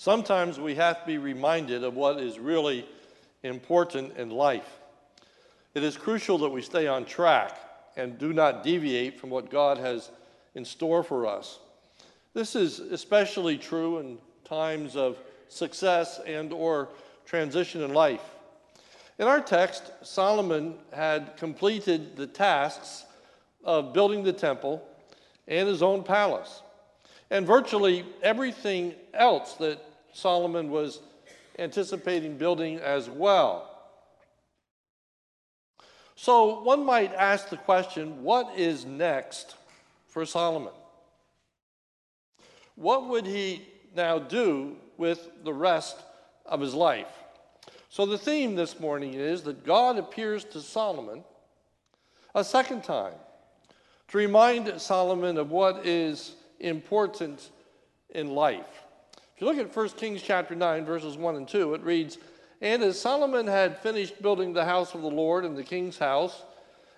Sometimes we have to be reminded of what is really important in life. It is crucial that we stay on track and do not deviate from what God has in store for us. This is especially true in times of success and or transition in life. In our text, Solomon had completed the tasks of building the temple and his own palace. And virtually everything else that Solomon was anticipating building as well. So one might ask the question what is next for Solomon? What would he now do with the rest of his life? So the theme this morning is that God appears to Solomon a second time to remind Solomon of what is important in life. If you look at 1 Kings chapter 9, verses 1 and 2, it reads, And as Solomon had finished building the house of the Lord and the king's house,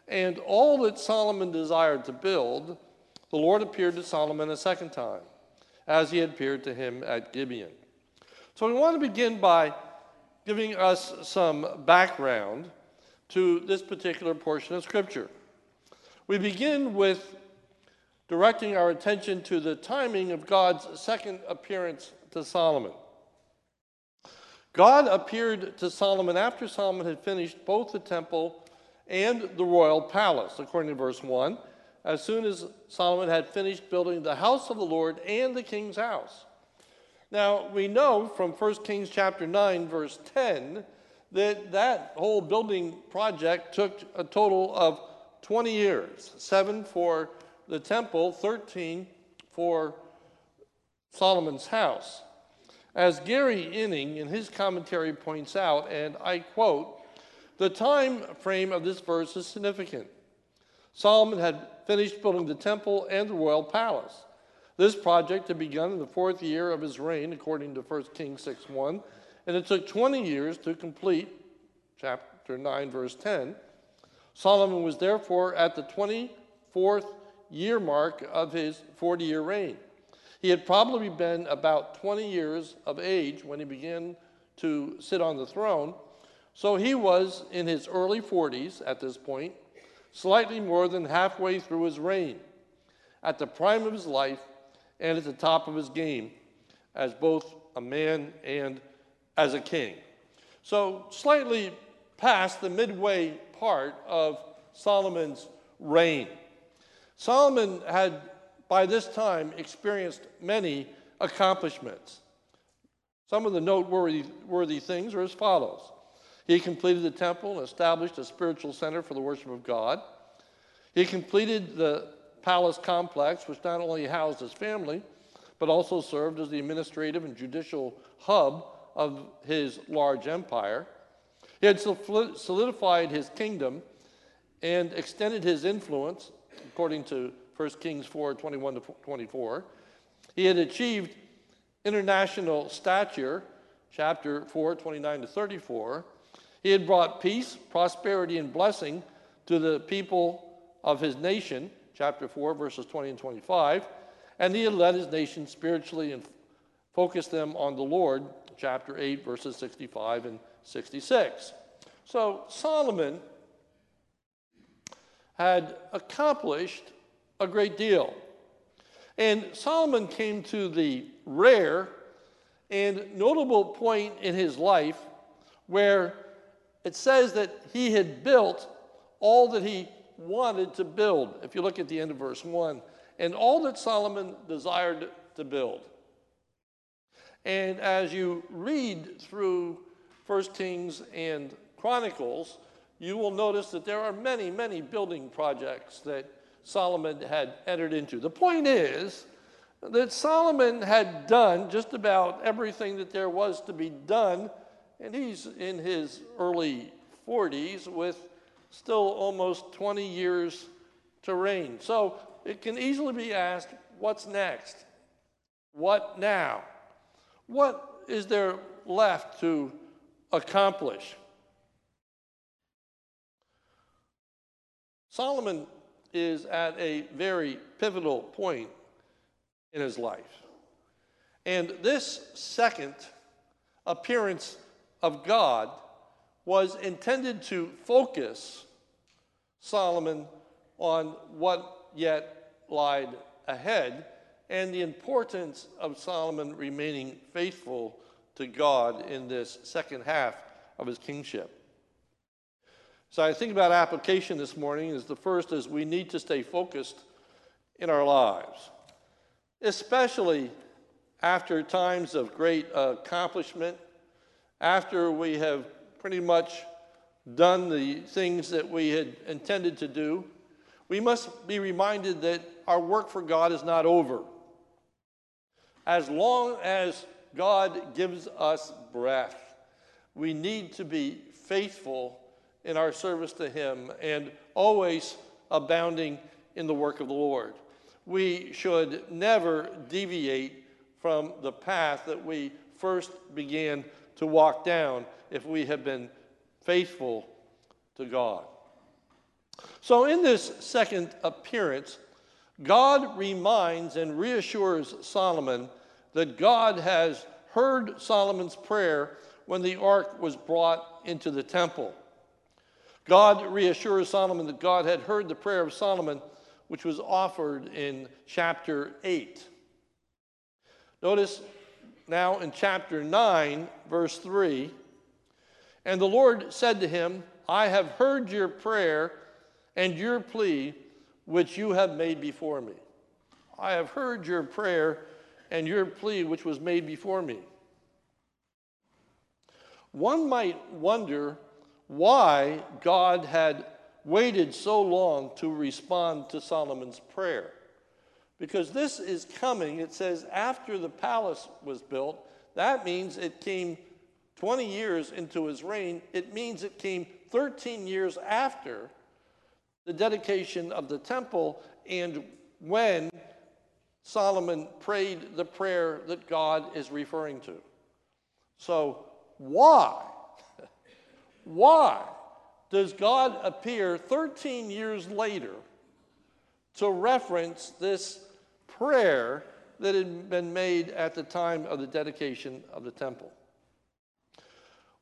and all that Solomon desired to build, the Lord appeared to Solomon a second time, as he had appeared to him at Gibeon. So we want to begin by giving us some background to this particular portion of Scripture. We begin with directing our attention to the timing of God's second appearance to Solomon. God appeared to Solomon after Solomon had finished both the temple and the royal palace, according to verse 1, as soon as Solomon had finished building the house of the Lord and the king's house. Now, we know from 1 Kings chapter 9, verse 10, that that whole building project took a total of 20 years seven for the temple, 13 for Solomon's house. As Gary Inrig in his commentary points out, and I quote, the time frame of this verse is significant. Solomon had finished building the temple and the royal palace. This project had begun in the fourth year of his reign, according to 1 Kings 6 1, and it took 20 years to complete, chapter 9, verse 10. Solomon was therefore at the 24th year mark of his 40 year reign. He had probably been about 20 years of age when he began to sit on the throne, so he was in his early 40s at this point, slightly more than halfway through his reign, at the prime of his life and at the top of his game as both a man and as a king. So, slightly past the midway part of Solomon's reign. Solomon had by this time experienced many accomplishments. Some of the noteworthy worthy things are as follows. He completed the temple and established a spiritual center for the worship of God. He completed the palace complex, which not only housed his family, but also served as the administrative and judicial hub of his large empire. He had solidified his kingdom and extended his influence, according to 1 Kings 4 21 to 24. He had achieved international stature, chapter 4 29 to 34. He had brought peace, prosperity, and blessing to the people of his nation, chapter 4, verses 20 and 25. And he had led his nation spiritually and focused them on the Lord, chapter 8, verses 65 and 66. So Solomon had accomplished a great deal. And Solomon came to the rare and notable point in his life where it says that he had built all that he wanted to build. If you look at the end of verse 1, and all that Solomon desired to build. And as you read through 1 Kings and Chronicles, you will notice that there are many, many building projects that Solomon had entered into. The point is that Solomon had done just about everything that there was to be done, and he's in his early 40s with still almost 20 years to reign. So it can easily be asked what's next? What now? What is there left to accomplish? Solomon is at a very pivotal point in his life. And this second appearance of God was intended to focus Solomon on what yet lied ahead and the importance of Solomon remaining faithful to God in this second half of his kingship. So I think about application this morning is the first is we need to stay focused in our lives, especially after times of great accomplishment, after we have pretty much done the things that we had intended to do, we must be reminded that our work for God is not over. As long as God gives us breath, we need to be faithful in our service to Him and always abounding in the work of the Lord. We should never deviate from the path that we first began to walk down if we have been faithful to God. So, in this second appearance, God reminds and reassures Solomon that God has heard Solomon's prayer when the ark was brought into the temple. God reassures Solomon that God had heard the prayer of Solomon, which was offered in chapter 8. Notice now in chapter 9, verse 3 And the Lord said to him, I have heard your prayer and your plea which you have made before me. I have heard your prayer and your plea which was made before me. One might wonder why God had waited so long to respond to Solomon's prayer. Because this is coming, it says, after the palace was built. That means it came 20 years into his reign. It means it came 13 years after the dedication of the temple and when Solomon prayed the prayer that God is referring to. So, why? Why does God appear 13 years later to reference this prayer that had been made at the time of the dedication of the temple.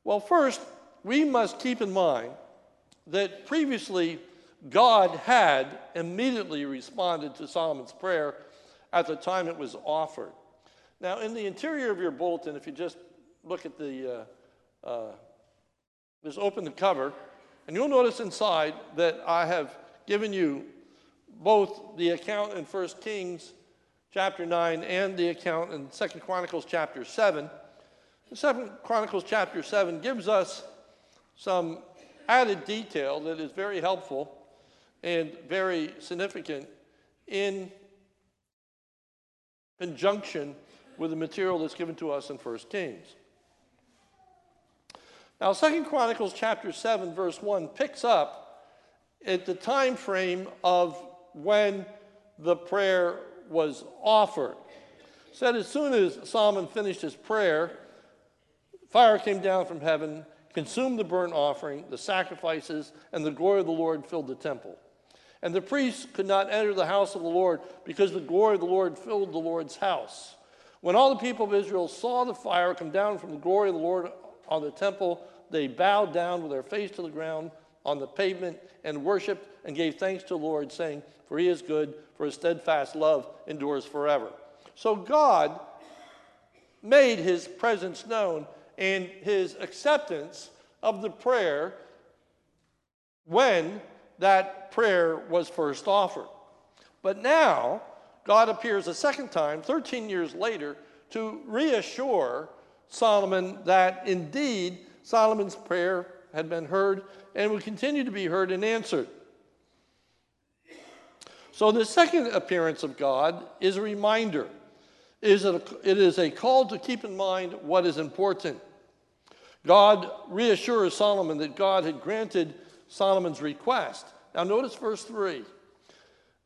Well, first, we must keep in mind that previously God had immediately responded to Solomon's prayer at the time it was offered. Now, in the interior of your bulletin, if you just look at the, uh, uh, just open the cover, and you'll notice inside that I have given you both the account in 1 Kings chapter 9 and the account in Second Chronicles chapter 7. Second Chronicles chapter 7 gives us some added detail that is very helpful and very significant in conjunction with the material that's given to us in 1 Kings. Now, Second Chronicles chapter 7, verse 1 picks up at the time frame of when the prayer was offered. said as soon as Solomon finished his prayer, fire came down from heaven, consumed the burnt offering, the sacrifices, and the glory of the Lord filled the temple. And the priests could not enter the house of the Lord because the glory of the Lord filled the Lord's house. When all the people of Israel saw the fire come down from the glory of the Lord on the temple, they bowed down with their face to the ground on the pavement and worshiped and gave thanks to the Lord, saying, For he is good, for his steadfast love endures forever. So God made his presence known and his acceptance of the prayer when that prayer was first offered. But now, God appears a second time, 13 years later, to reassure Solomon that indeed Solomon's prayer had been heard and would continue to be heard and answered. So, the second appearance of God is a reminder. It is a, it is a call to keep in mind what is important. God reassures Solomon that God had granted Solomon's request. Now, notice verse 3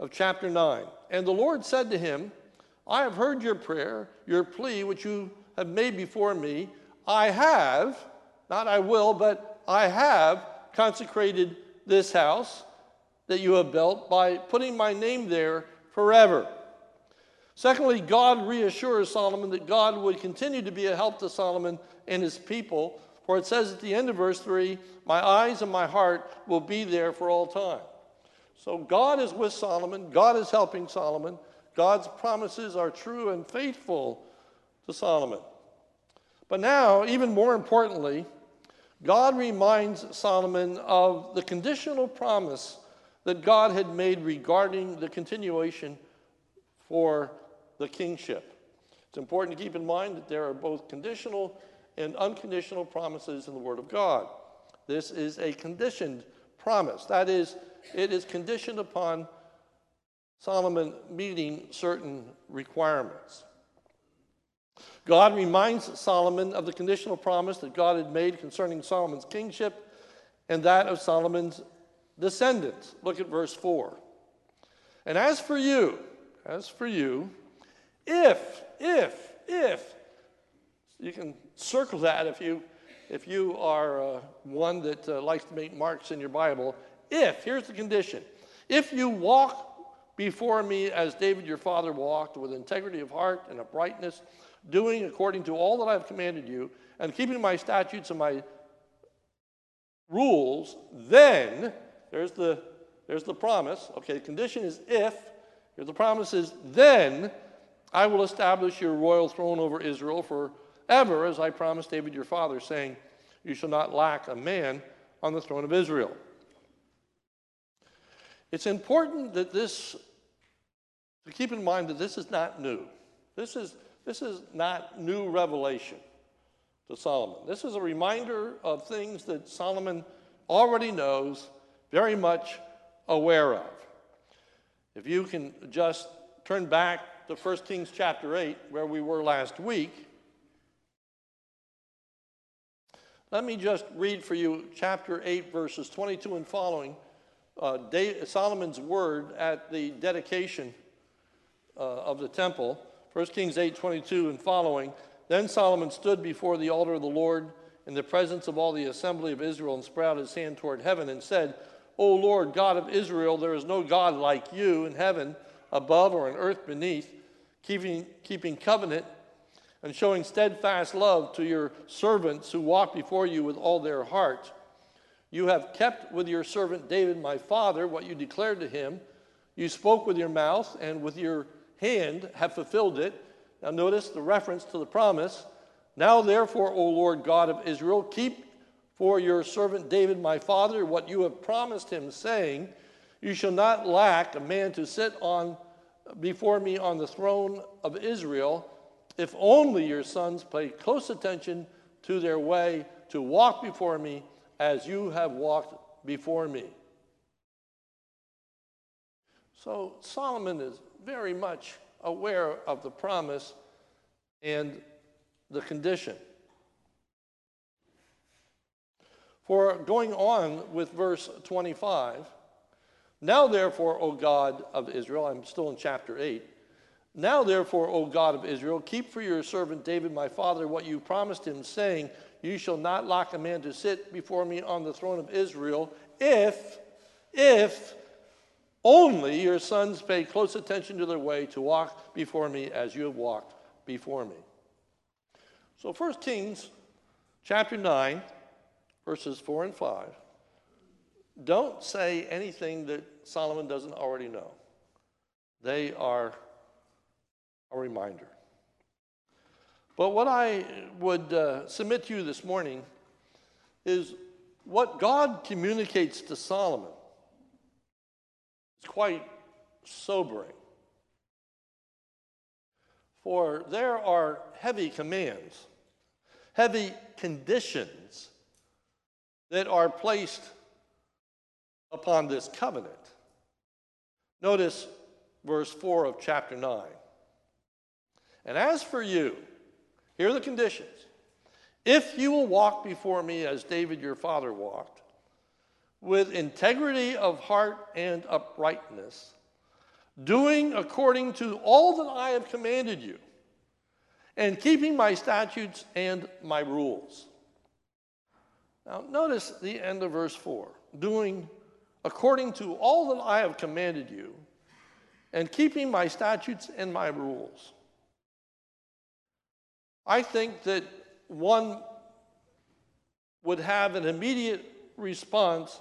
of chapter 9. And the Lord said to him, I have heard your prayer, your plea, which you have made before me. I have, not I will, but I have consecrated this house that you have built by putting my name there forever. Secondly, God reassures Solomon that God would continue to be a help to Solomon and his people. For it says at the end of verse 3 My eyes and my heart will be there for all time. So God is with Solomon, God is helping Solomon. God's promises are true and faithful to Solomon. But now, even more importantly, God reminds Solomon of the conditional promise that God had made regarding the continuation for the kingship. It's important to keep in mind that there are both conditional and unconditional promises in the Word of God. This is a conditioned promise. That is, it is conditioned upon Solomon meeting certain requirements. God reminds Solomon of the conditional promise that God had made concerning Solomon's kingship and that of Solomon's descendants. Look at verse 4. And as for you, as for you, if, if, if, you can circle that if you, if you are uh, one that uh, likes to make marks in your Bible. If, here's the condition if you walk before me as David your father walked, with integrity of heart and uprightness, doing according to all that I have commanded you, and keeping my statutes and my rules, then, there's the, there's the promise. Okay, the condition is if, here's the promise is then I will establish your royal throne over Israel forever, as I promised David your father, saying, You shall not lack a man on the throne of Israel. It's important that this, to keep in mind that this is not new. This is, this is not new revelation to Solomon. This is a reminder of things that Solomon already knows, very much aware of. If you can just turn back to 1 Kings chapter 8, where we were last week, let me just read for you chapter 8, verses 22 and following uh, Solomon's word at the dedication uh, of the temple. 1 Kings 8 22 and following. Then Solomon stood before the altar of the Lord in the presence of all the assembly of Israel and spread out his hand toward heaven and said, O Lord God of Israel, there is no God like you in heaven above or in earth beneath, keeping, keeping covenant and showing steadfast love to your servants who walk before you with all their heart. You have kept with your servant David, my father, what you declared to him. You spoke with your mouth and with your hand have fulfilled it. Now, notice the reference to the promise. Now, therefore, O Lord God of Israel, keep for your servant David, my father, what you have promised him, saying, You shall not lack a man to sit on before me on the throne of Israel, if only your sons pay close attention to their way to walk before me as you have walked before me. So Solomon is very much aware of the promise and the condition. For going on with verse 25, now therefore, O God of Israel, I'm still in chapter 8. Now therefore, O God of Israel, keep for your servant David my father what you promised him, saying, you shall not lack a man to sit before me on the throne of Israel if, if only your sons pay close attention to their way to walk before me as you have walked before me. So 1 Kings chapter 9, verses 4 and 5, don't say anything that Solomon doesn't already know. They are a reminder. But what I would uh, submit to you this morning is what God communicates to Solomon quite sobering. For there are heavy commands, heavy conditions that are placed upon this covenant. Notice verse 4 of chapter 9. And as for you, here are the conditions. If you will walk before me as David your father walked, with integrity of heart and uprightness, doing according to all that I have commanded you, and keeping my statutes and my rules. Now, notice the end of verse 4 doing according to all that I have commanded you, and keeping my statutes and my rules. I think that one would have an immediate response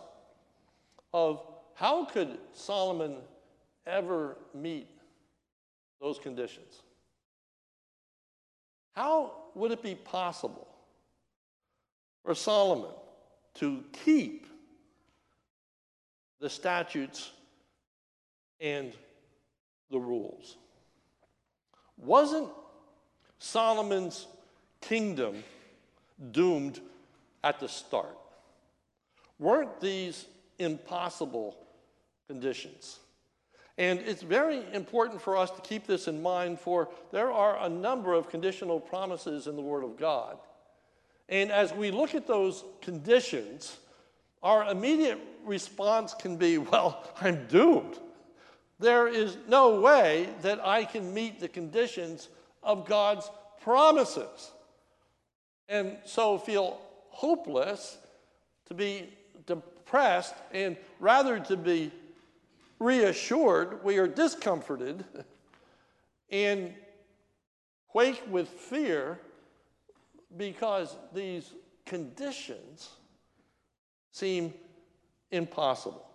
of how could Solomon ever meet those conditions? How would it be possible for Solomon to keep the statutes and the rules? Wasn't Solomon's kingdom doomed at the start? Weren't these impossible conditions? And it's very important for us to keep this in mind, for there are a number of conditional promises in the Word of God. And as we look at those conditions, our immediate response can be, well, I'm doomed. There is no way that I can meet the conditions of God's promises. And so feel hopeless, to be and rather to be reassured, we are discomforted and quake with fear because these conditions seem impossible.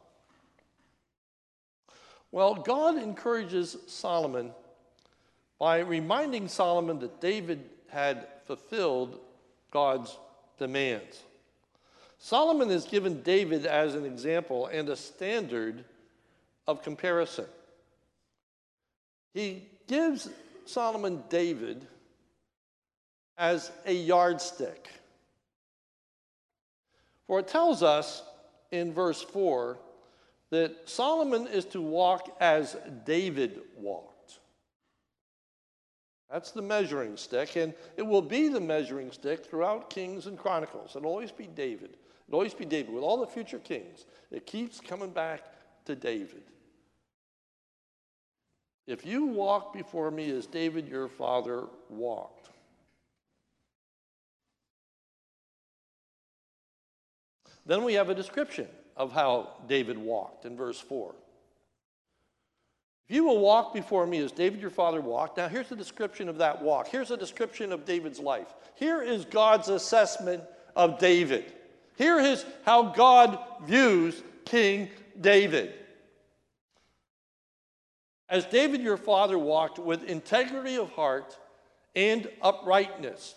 Well, God encourages Solomon by reminding Solomon that David had fulfilled God's demands. Solomon is given David as an example and a standard of comparison. He gives Solomon David as a yardstick. For it tells us in verse 4 that Solomon is to walk as David walked. That's the measuring stick, and it will be the measuring stick throughout Kings and Chronicles. It'll always be David. Always be David. With all the future kings, it keeps coming back to David. If you walk before me as David your father walked, then we have a description of how David walked in verse 4. If you will walk before me as David your father walked, now here's the description of that walk. Here's a description of David's life. Here is God's assessment of David. Here is how God views King David. As David your father walked with integrity of heart and uprightness,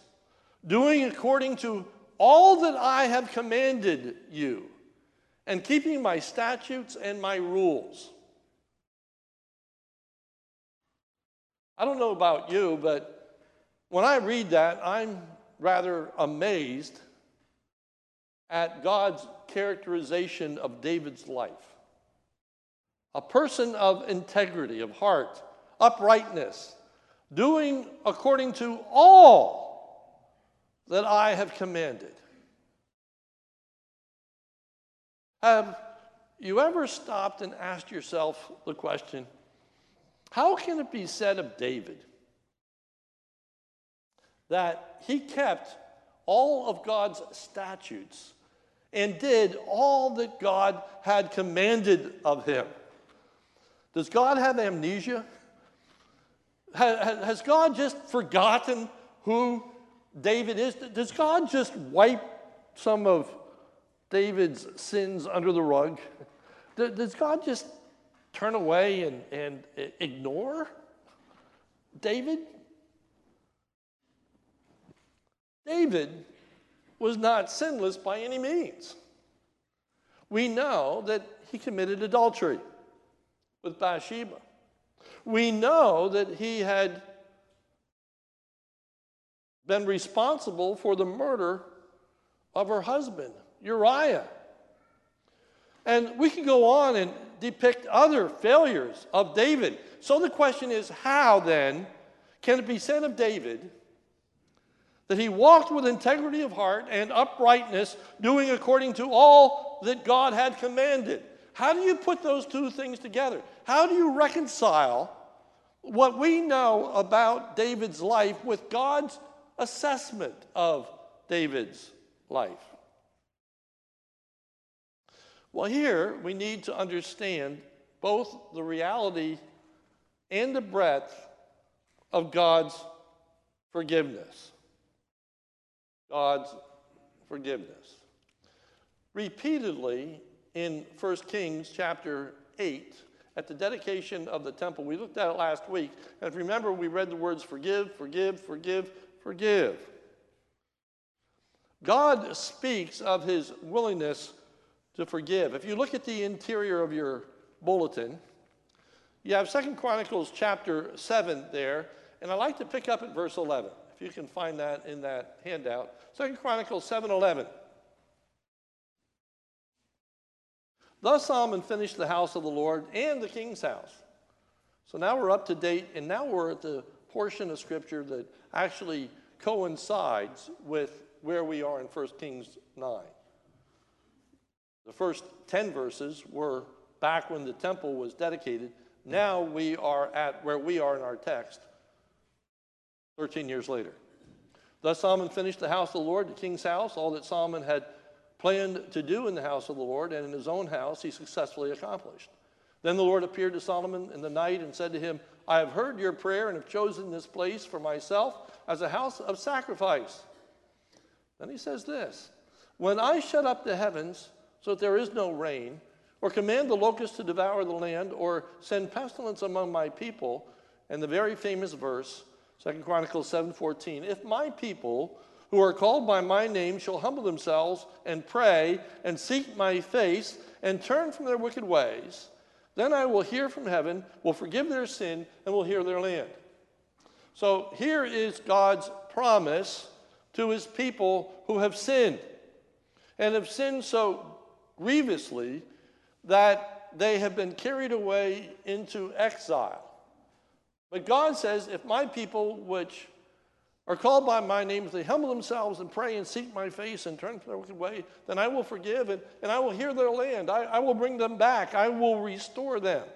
doing according to all that I have commanded you, and keeping my statutes and my rules. I don't know about you, but when I read that, I'm rather amazed at God's characterization of David's life a person of integrity, of heart, uprightness, doing according to all that I have commanded. Have you ever stopped and asked yourself the question how can it be said of David that he kept all of God's statutes and did all that God had commanded of him? Does God have amnesia? Has God just forgotten who David is? Does God just wipe some of David's sins under the rug? Does God just turn away and, and ignore David? David was not sinless by any means. We know that he committed adultery with Bathsheba. We know that he had been responsible for the murder of her husband, Uriah. And we can go on and depict other failures of David. So the question is how then can it be said of David that he walked with integrity of heart and uprightness, doing according to all that God had commanded? How do you put those two things together? How do you reconcile what we know about David's life with God's assessment of David's life? Well, here we need to understand both the reality and the breadth of God's forgiveness. God's forgiveness. Repeatedly in 1 Kings chapter 8, at the dedication of the temple, we looked at it last week, and if you remember, we read the words forgive, forgive, forgive, forgive. God speaks of his willingness to forgive. If you look at the interior of your bulletin, you have Second Chronicles chapter 7 there, and I like to pick up at verse 11. You can find that in that handout. Second Chronicles 7:11. Thus Solomon finished the house of the Lord and the king's house. So now we're up to date, and now we're at the portion of scripture that actually coincides with where we are in 1 Kings 9. The first 10 verses were back when the temple was dedicated. Now we are at where we are in our text, 13 years later. Thus Solomon finished the house of the Lord, the king's house, all that Solomon had planned to do in the house of the Lord and in his own house, he successfully accomplished. Then the Lord appeared to Solomon in the night and said to him, I have heard your prayer and have chosen this place for myself as a house of sacrifice. Then he says this When I shut up the heavens so that there is no rain, or command the locusts to devour the land, or send pestilence among my people, and the very famous verse, 2 Chronicles 7:14, if my people who are called by my name shall humble themselves and pray and seek my face and turn from their wicked ways, then I will hear from heaven, will forgive their sin, and will heal their land. So here is God's promise to his people who have sinned and have sinned so grievously that they have been carried away into exile. But God says, if my people, which are called by my name, if they humble themselves and pray and seek my face and turn from their wicked way, then I will forgive and, and I will hear their land. I, I will bring them back. I will restore them.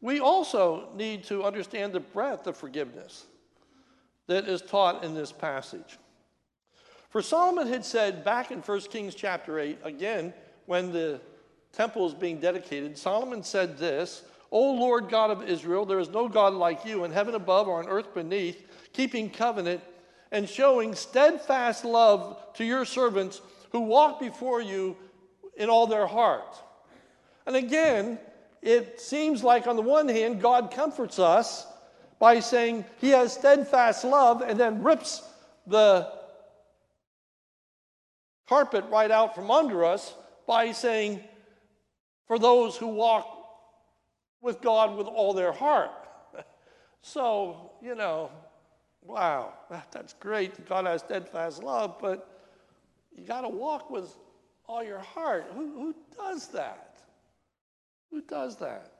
We also need to understand the breadth of forgiveness that is taught in this passage. For Solomon had said back in 1 Kings chapter 8, again, when the temple is being dedicated, Solomon said this O Lord God of Israel, there is no God like you in heaven above or on earth beneath, keeping covenant and showing steadfast love to your servants who walk before you in all their heart. And again, it seems like, on the one hand, God comforts us by saying he has steadfast love and then rips the carpet right out from under us by saying, for those who walk with God with all their heart. So, you know, wow, that's great. God has steadfast love, but you got to walk with all your heart. Who, who does that? Who does that?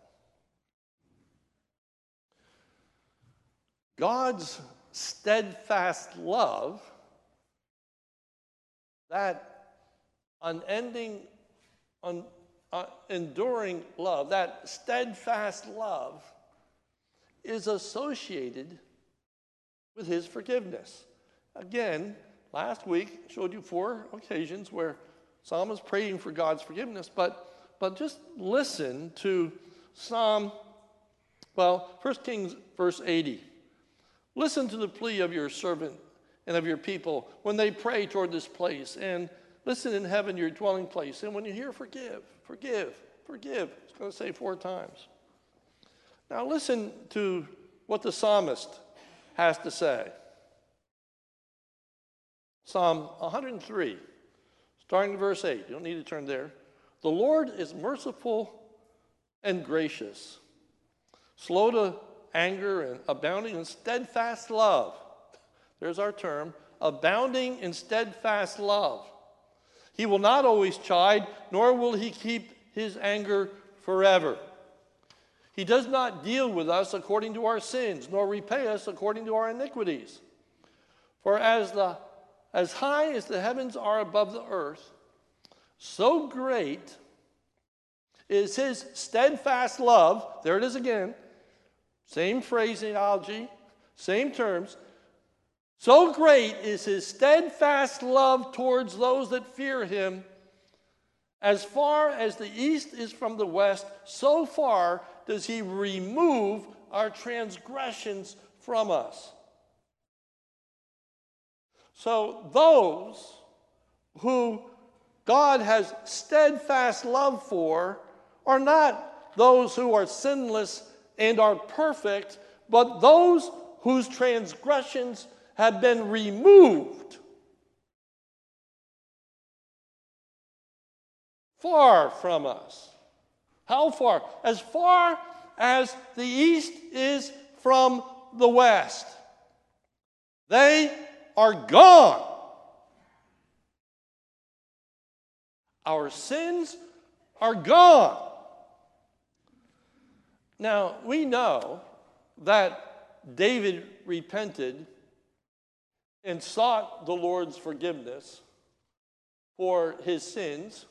God's steadfast love, that unending, un, uh, enduring love, that steadfast love, is associated with his forgiveness. Again, last week showed you four occasions where Psalm is praying for God's forgiveness, but but just listen to Psalm, well, 1 Kings, verse 80. Listen to the plea of your servant and of your people when they pray toward this place. And listen in heaven, your dwelling place. And when you hear, forgive, forgive, forgive. It's going to say four times. Now, listen to what the psalmist has to say. Psalm 103, starting in verse 8. You don't need to turn there. The Lord is merciful and gracious, slow to anger and abounding in steadfast love. There's our term abounding in steadfast love. He will not always chide, nor will he keep his anger forever. He does not deal with us according to our sins, nor repay us according to our iniquities. For as, the, as high as the heavens are above the earth, so great is his steadfast love. There it is again. Same phraseology, same terms. So great is his steadfast love towards those that fear him, As far as the east is from the west, so far does he remove our transgressions from us. So, those who God has steadfast love for are not those who are sinless and are perfect, but those whose transgressions have been removed. Far from us. How far? As far as the east is from the west. They are gone. Our sins are gone. Now, we know that David repented and sought the Lord's forgiveness for his sins.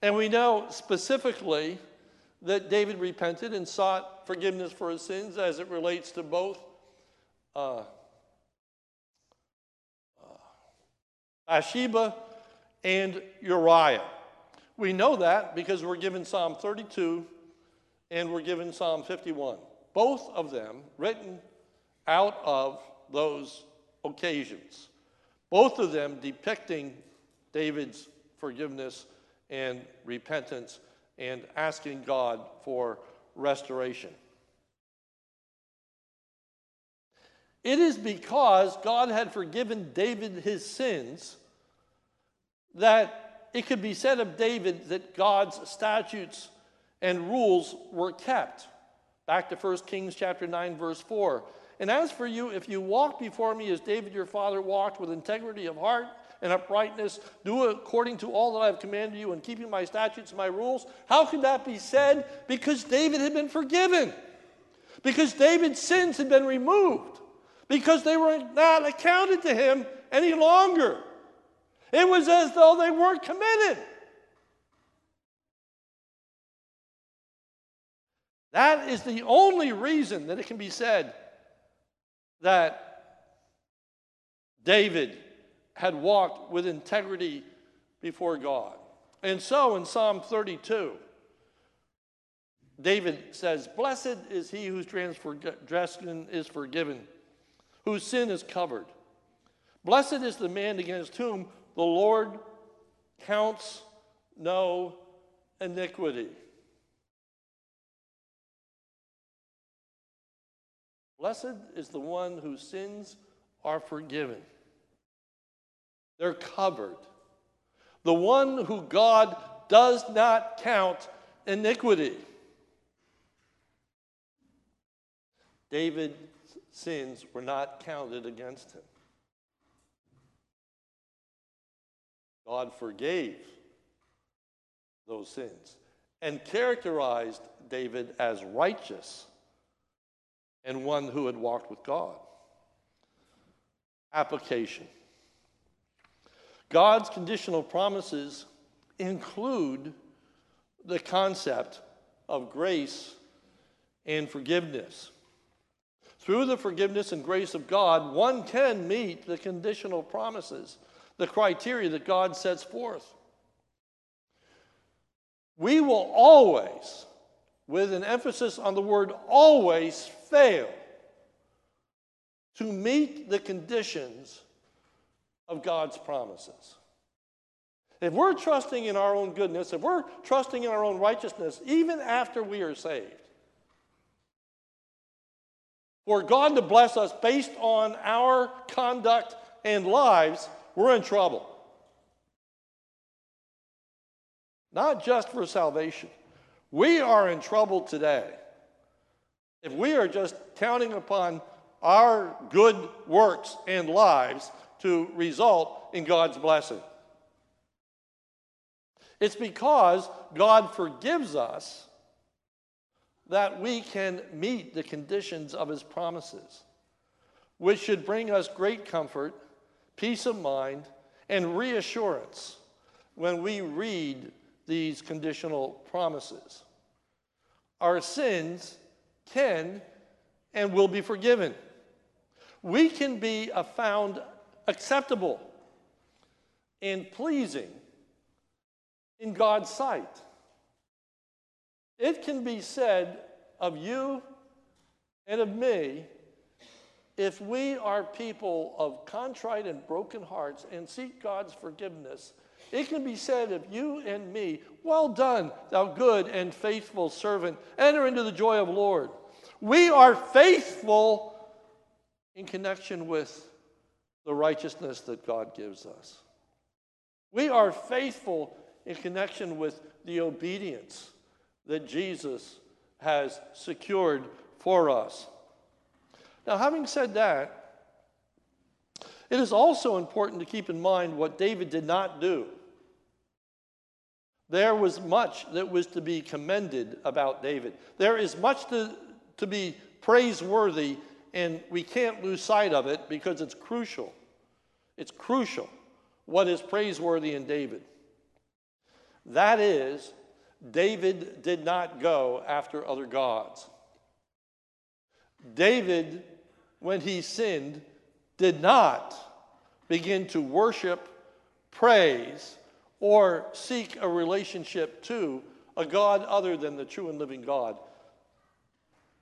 And we know specifically that David repented and sought forgiveness for his sins as it relates to both uh, uh, Bathsheba and Uriah. We know that because we're given Psalm 32 and we're given Psalm 51. Both of them written out of those occasions. Both of them depicting David's forgiveness and repentance and asking God for restoration. It is because God had forgiven David his sins that it could be said of David that God's statutes and rules were kept. Back to 1 Kings chapter 9 verse 4. And as for you if you walk before me as David your father walked with integrity of heart and uprightness, do according to all that I have commanded you, and keeping my statutes and my rules. How could that be said? Because David had been forgiven, because David's sins had been removed, because they were not accounted to him any longer. It was as though they weren't committed. That is the only reason that it can be said that David had walked with integrity before God. And so in Psalm 32, David says, Blessed is he whose transgression is forgiven, whose sin is covered. Blessed is the man against whom the Lord counts no iniquity. Blessed is the one whose sins are forgiven. They're covered. The one who God does not count iniquity. David's sins were not counted against him. God forgave those sins and characterized David as righteous and one who had walked with God. Application. God's conditional promises include the concept of grace and forgiveness. Through the forgiveness and grace of God, one can meet the conditional promises, the criteria that God sets forth. We will always, with an emphasis on the word always, fail to meet the conditions of God's promises. If we're trusting in our own goodness, if we're trusting in our own righteousness, even after we are saved, for God to bless us based on our conduct and lives, we're in trouble. Not just for salvation. We are in trouble today. If we are just counting upon our good works and lives to result in God's blessing. It's because God forgives us that we can meet the conditions of His promises, which should bring us great comfort, peace of mind, and reassurance when we read these conditional promises. Our sins can and will be forgiven. We can be found acceptable and pleasing in God's sight. It can be said of you and of me if we are people of contrite and broken hearts and seek God's forgiveness. It can be said of you and me, Well done, thou good and faithful servant. Enter into the joy of the Lord. We are faithful in connection with the righteousness that God gives us. We are faithful in connection with the obedience that Jesus has secured for us. Now, having said that, it is also important to keep in mind what David did not do. There was much that was to be commended about David. There is much to, to be praiseworthy, and we can't lose sight of it because it's crucial. It's crucial what is praiseworthy in David. That is, David did not go after other gods. David, when he sinned, did not begin to worship, praise, or seek a relationship to a God other than the true and living God,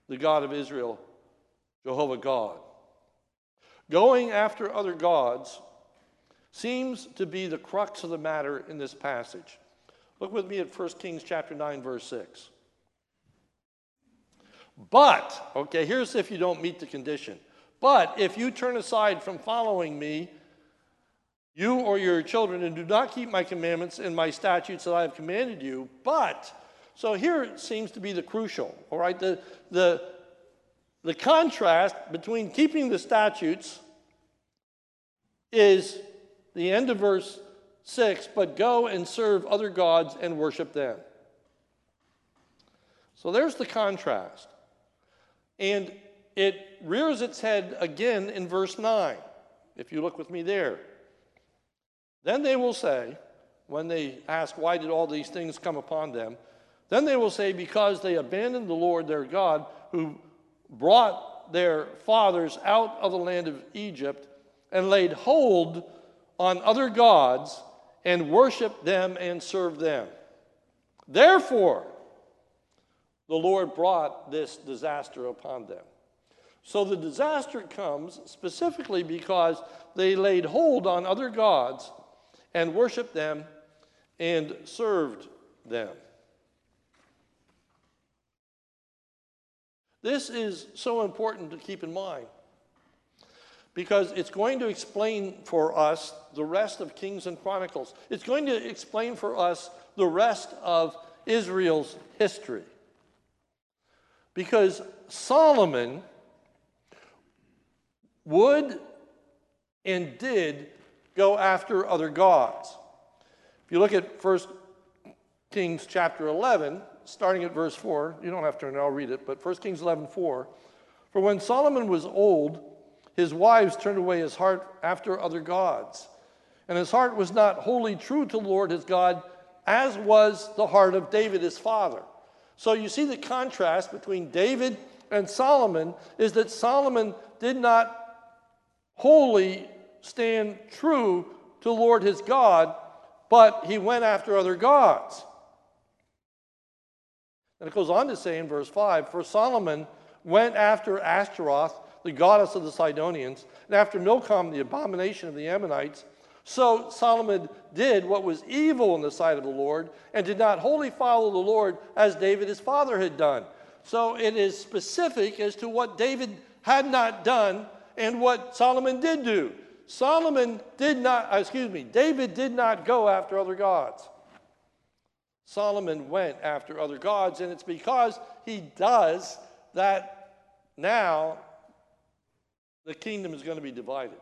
the God of Israel, Jehovah God. Going after other gods seems to be the crux of the matter in this passage. Look with me at 1 Kings chapter 9 verse 6. But, okay, here's if you don't meet the condition. But if you turn aside from following me, you or your children, and do not keep my commandments and my statutes that I have commanded you, but, so here seems to be the crucial, all right? The, the, the contrast between keeping the statutes is the end of verse 6 but go and serve other gods and worship them. So there's the contrast. And it rears its head again in verse 9, if you look with me there. Then they will say, when they ask, Why did all these things come upon them? Then they will say, Because they abandoned the Lord their God, who brought their fathers out of the land of Egypt and laid hold on other gods and worshiped them and served them. Therefore, the Lord brought this disaster upon them. So the disaster comes specifically because they laid hold on other gods and worshiped them and served them. This is so important to keep in mind because it's going to explain for us the rest of Kings and Chronicles. It's going to explain for us the rest of Israel's history. Because Solomon would and did go after other gods. If you look at 1 Kings chapter 11, starting at verse 4, you don't have to, I'll read it, but 1 Kings 11, 4. For when Solomon was old, his wives turned away his heart after other gods. And his heart was not wholly true to the Lord his God, as was the heart of David his father. So you see the contrast between David and Solomon is that Solomon did not wholly stand true to Lord his God, but he went after other gods. And it goes on to say in verse 5 For Solomon went after Ashtaroth the goddess of the Sidonians, and after Milcom, the abomination of the Ammonites. So Solomon did what was evil in the sight of the Lord, and did not wholly follow the Lord as David his father had done. So it is specific as to what David had not done and what Solomon did do. Solomon did not, uh, excuse me, David did not go after other gods. Solomon went after other gods, and it's because he does that now the kingdom is going to be divided.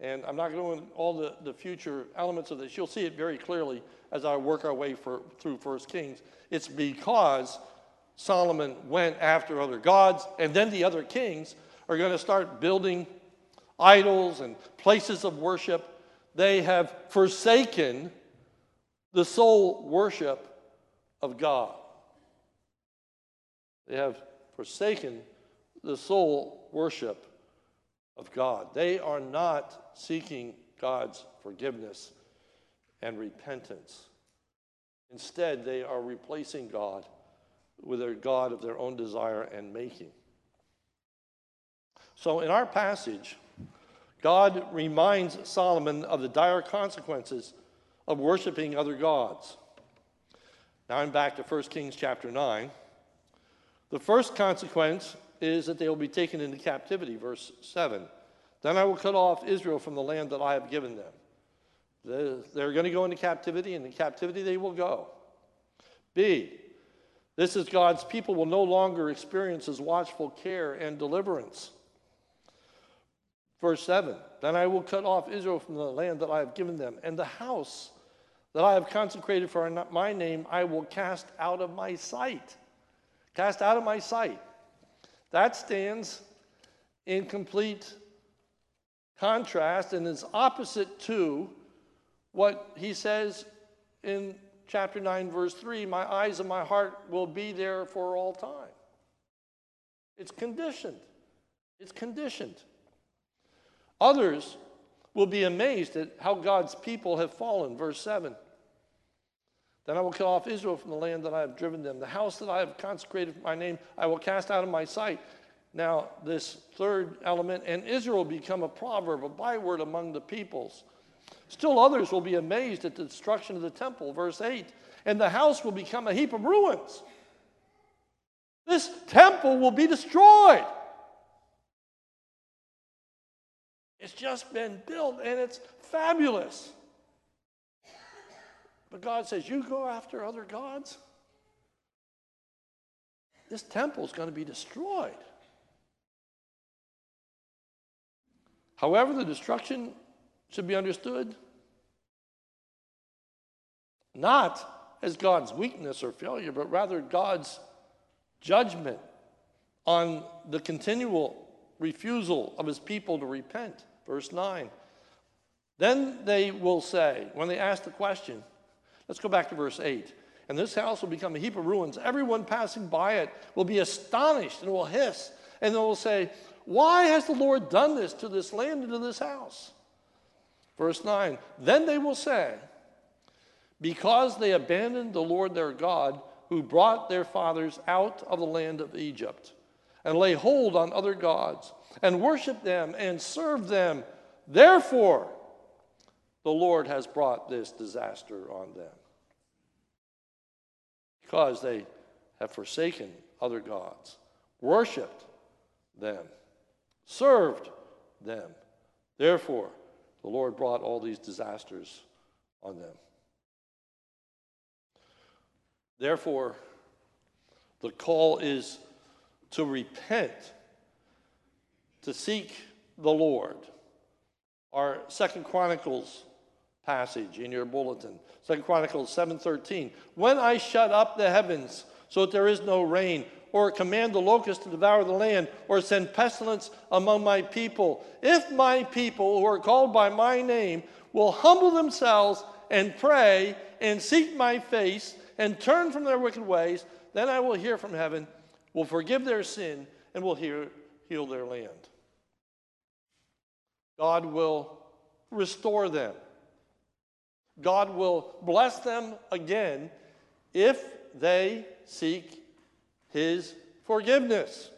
And I'm not going to all the, the future elements of this. You'll see it very clearly as I work our way for, through First Kings. It's because Solomon went after other gods, and then the other kings are going to start building idols and places of worship. They have forsaken the sole worship of God. They have forsaken the sole worship of God. They are not seeking God's forgiveness and repentance Instead, they are replacing God with a God of their own desire and making. So, in our passage, God reminds Solomon of the dire consequences of worshiping other gods. Now I'm back to 1 Kings chapter 9. The first consequence is that they will be taken into captivity, verse 7. Then I will cut off Israel from the land that I have given them. They're going to go into captivity, and in captivity they will go. B, this is God's people will no longer experience his watchful care and deliverance. Verse 7 Then I will cut off Israel from the land that I have given them, and the house that I have consecrated for my name I will cast out of my sight. Cast out of my sight. That stands in complete contrast and is opposite to what he says in chapter 9, verse 3 My eyes and my heart will be there for all time. It's conditioned. It's conditioned. Others will be amazed at how God's people have fallen. Verse 7. Then I will cut off Israel from the land that I have driven them. The house that I have consecrated for my name, I will cast out of my sight. Now, this third element, and Israel will become a proverb, a byword among the peoples. Still others will be amazed at the destruction of the temple, verse 8, and the house will become a heap of ruins. This temple will be destroyed. It's just been built and it's fabulous. But God says, You go after other gods, this temple is going to be destroyed. However, the destruction should be understood not as God's weakness or failure, but rather God's judgment on the continual refusal of his people to repent. Verse 9. Then they will say, when they ask the question, let's go back to verse 8. And this house will become a heap of ruins. Everyone passing by it will be astonished and will hiss. And they will say, Why has the Lord done this to this land and to this house? Verse 9. Then they will say, Because they abandoned the Lord their God, who brought their fathers out of the land of Egypt, and lay hold on other gods and worship them and serve them. Therefore, the Lord has brought this disaster on them. Because they have forsaken other gods, worshiped them, served them. Therefore, the Lord brought all these disasters on them. Therefore, the call is to repent to seek the Lord. Our Second Chronicles passage in your bulletin. Second Chronicles 7:13. When I shut up the heavens so that there is no rain, or command the locust to devour the land, or send pestilence among my people, if my people who are called by my name will humble themselves and pray and seek my face and turn from their wicked ways, then I will hear from heaven, will forgive their sin, and will heal, heal their land. God will restore them. God will bless them again if they seek His forgiveness.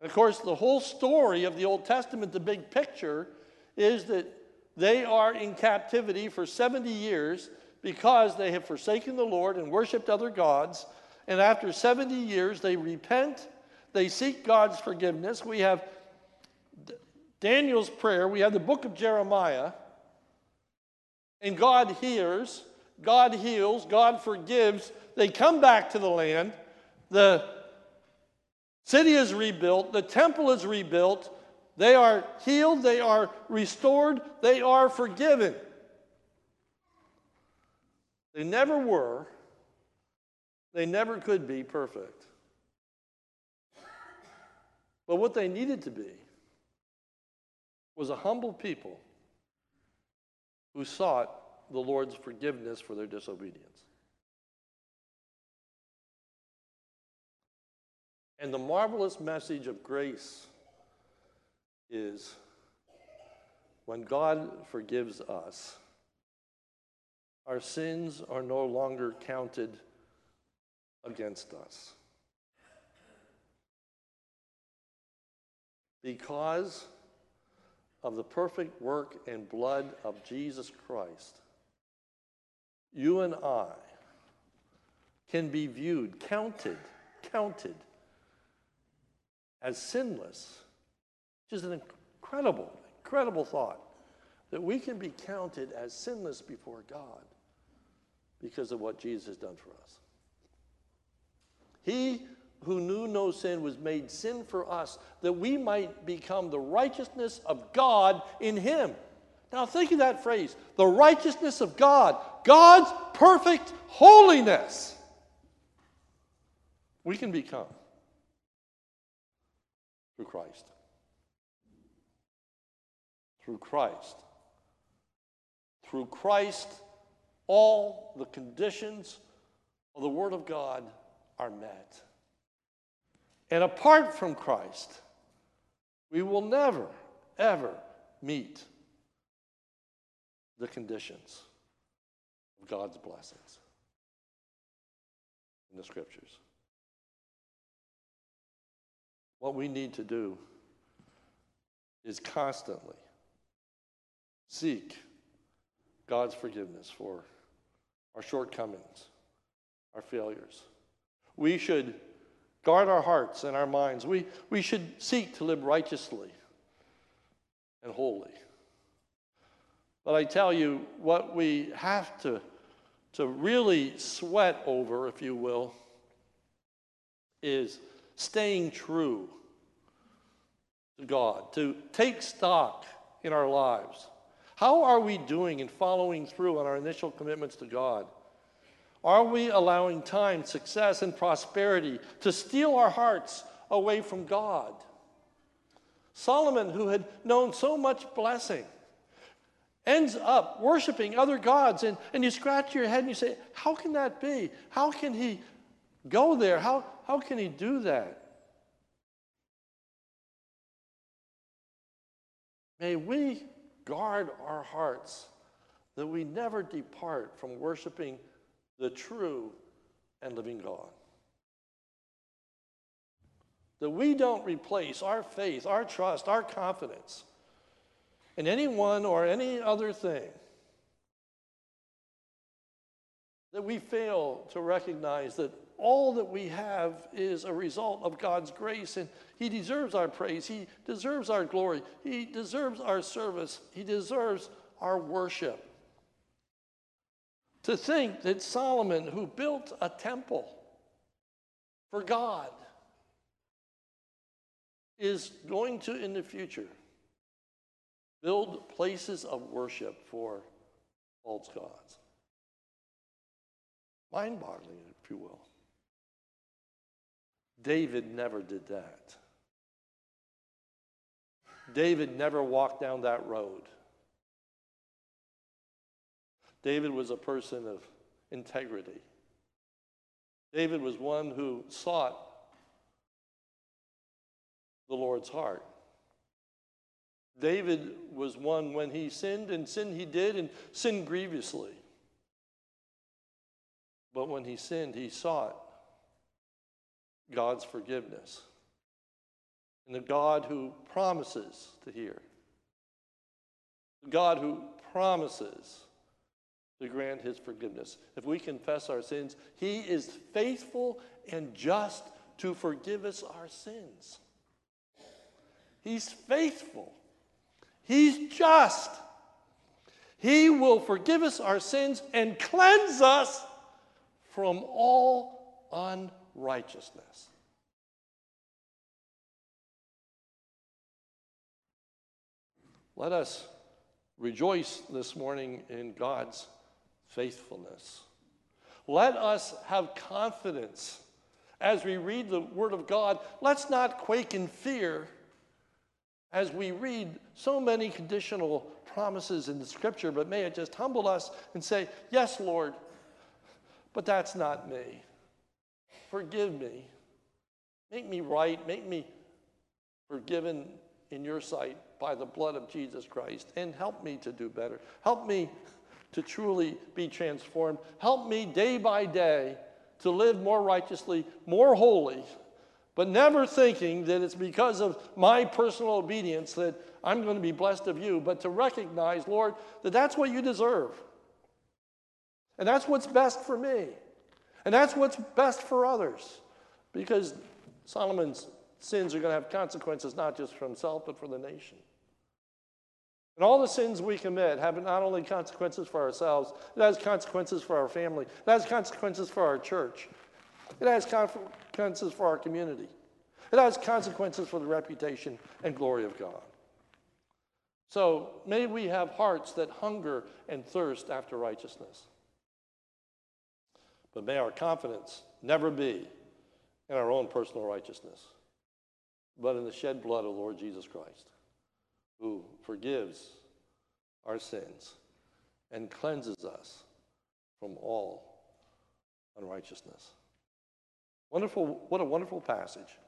And of course, the whole story of the Old Testament, the big picture, is that they are in captivity for 70 years because they have forsaken the Lord and worshiped other gods. And after 70 years, they repent, they seek God's forgiveness. We have Daniel's prayer, we have the book of Jeremiah, and God hears, God heals, God forgives. They come back to the land. The city is rebuilt, the temple is rebuilt. They are healed, they are restored, they are forgiven. They never were, they never could be perfect. But what they needed to be was a humble people who sought the Lord's forgiveness for their disobedience. And the marvelous message of grace is when God forgives us, our sins are no longer counted against us. Because of the perfect work and blood of Jesus Christ, you and I can be viewed, counted, counted as sinless, which is an incredible, incredible thought that we can be counted as sinless before God because of what Jesus has done for us. He who knew no sin was made sin for us that we might become the righteousness of God in him. Now think of that phrase the righteousness of God, God's perfect holiness. We can become through Christ. Through Christ. Through Christ, all the conditions of the Word of God are met. And apart from Christ, we will never, ever meet the conditions of God's blessings in the scriptures. What we need to do is constantly seek God's forgiveness for our shortcomings, our failures. We should guard our hearts and our minds. We, we should seek to live righteously and holy. But I tell you, what we have to, to really sweat over, if you will, is staying true to God, to take stock in our lives. How are we doing in following through on our initial commitments to God? Are we allowing time, success, and prosperity to steal our hearts away from God? Solomon, who had known so much blessing, ends up worshiping other gods. And, and you scratch your head and you say, How can that be? How can he go there? How, how can he do that? May we guard our hearts that we never depart from worshiping the true and living God. That we don't replace our faith, our trust, our confidence in anyone or any other thing. That we fail to recognize that all that we have is a result of God's grace, and He deserves our praise. He deserves our glory. He deserves our service. He deserves our worship. To think that Solomon, who built a temple for God, is going to, in the future, build places of worship for false gods. Mind boggling, if you will. David never did that. David never walked down that road. David was a person of integrity. David was one who sought the Lord's heart. David was one when he sinned, and sin he did, and sinned grievously. But when he sinned, he sought God's forgiveness. And the God who promises to hear. The God who promises to grant his forgiveness. If we confess our sins, he is faithful and just to forgive us our sins. He's faithful. He's just. He will forgive us our sins and cleanse us from all unrighteousness. Let us rejoice this morning in God's faithfulness. Let us have confidence as we read the Word of God. Let's not quake in fear as we read so many conditional promises in the Scripture, but may it just humble us and say, Yes, Lord, but that's not me. Forgive me. Make me right. Make me forgiven in your sight by the blood of Jesus Christ. And help me to do better. Help me to truly be transformed. Help me day by day to live more righteously, more holy, but never thinking that it's because of my personal obedience that I'm going to be blessed of you, but to recognize, Lord, that that's what you deserve. And that's what's best for me. And that's what's best for others. Because Solomon's sins are going to have consequences not just for himself, but for the nation. And all the sins we commit have not only consequences for ourselves, it has consequences for our family, it has consequences for our church, it has consequences for our community, it has consequences for the reputation and glory of God. So may we have hearts that hunger and thirst after righteousness. But may our confidence never be in our own personal righteousness, but in the shed blood of Lord Jesus Christ who forgives our sins and cleanses us from all unrighteousness. Wonderful, what a wonderful passage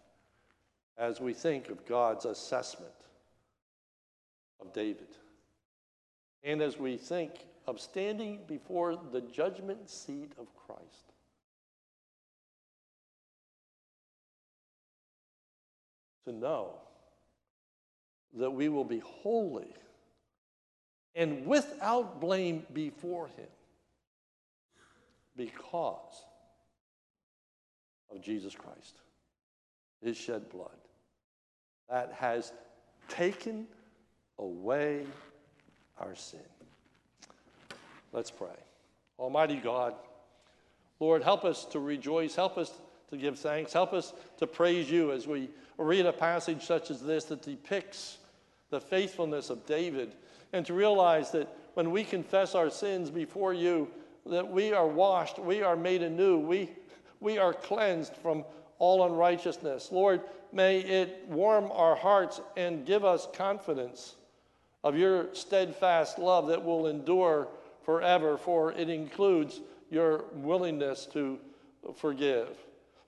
as we think of God's assessment of David. And as we think of standing before the judgment seat of Christ. To know that we will be holy and without blame before Him because of Jesus Christ, His shed blood that has taken away our sin. Let's pray. Almighty God, Lord, help us to rejoice, help us to give thanks, help us to praise you as we read a passage such as this that depicts the faithfulness of David, and to realize that when we confess our sins before you, that we are washed, we are made anew, we, we are cleansed from all unrighteousness. Lord, may it warm our hearts and give us confidence of your steadfast love that will endure forever, for it includes your willingness to forgive.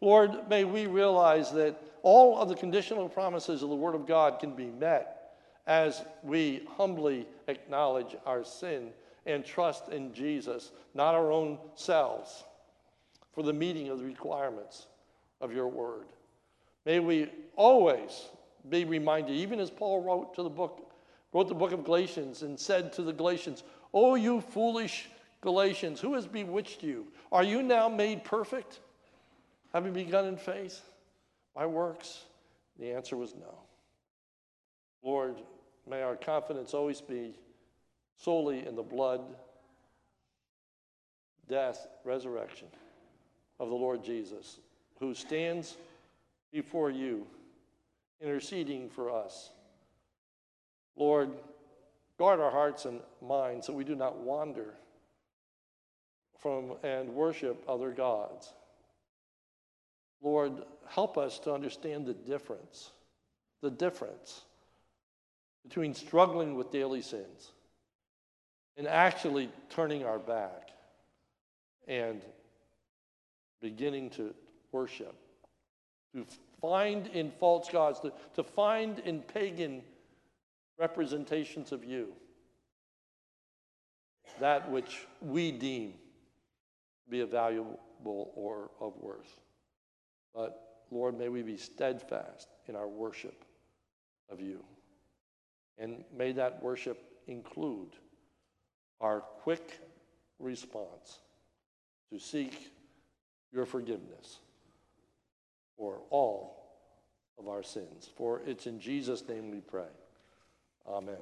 Lord, may we realize that all of the conditional promises of the Word of God can be met as we humbly acknowledge our sin and trust in Jesus, not our own selves, for the meeting of the requirements of your Word. May we always be reminded, even as Paul wrote to the book, wrote the book of Galatians and said to the Galatians, "Oh, you foolish Galatians, who has bewitched you? Are you now made perfect? Having begun in faith? By works? The answer was no. Lord, may our confidence always be solely in the blood, death, resurrection of the Lord Jesus, who stands before you, interceding for us. Lord, guard our hearts and minds so we do not wander from and worship other gods. Lord, help us to understand the difference, the difference between struggling with daily sins and actually turning our back and beginning to worship, to find in false gods, to, to find in pagan representations of you that which we deem to be valuable or of worth. But Lord, may we be steadfast in our worship of you. And may that worship include our quick response to seek your forgiveness for all of our sins. For it's in Jesus' name we pray. Amen.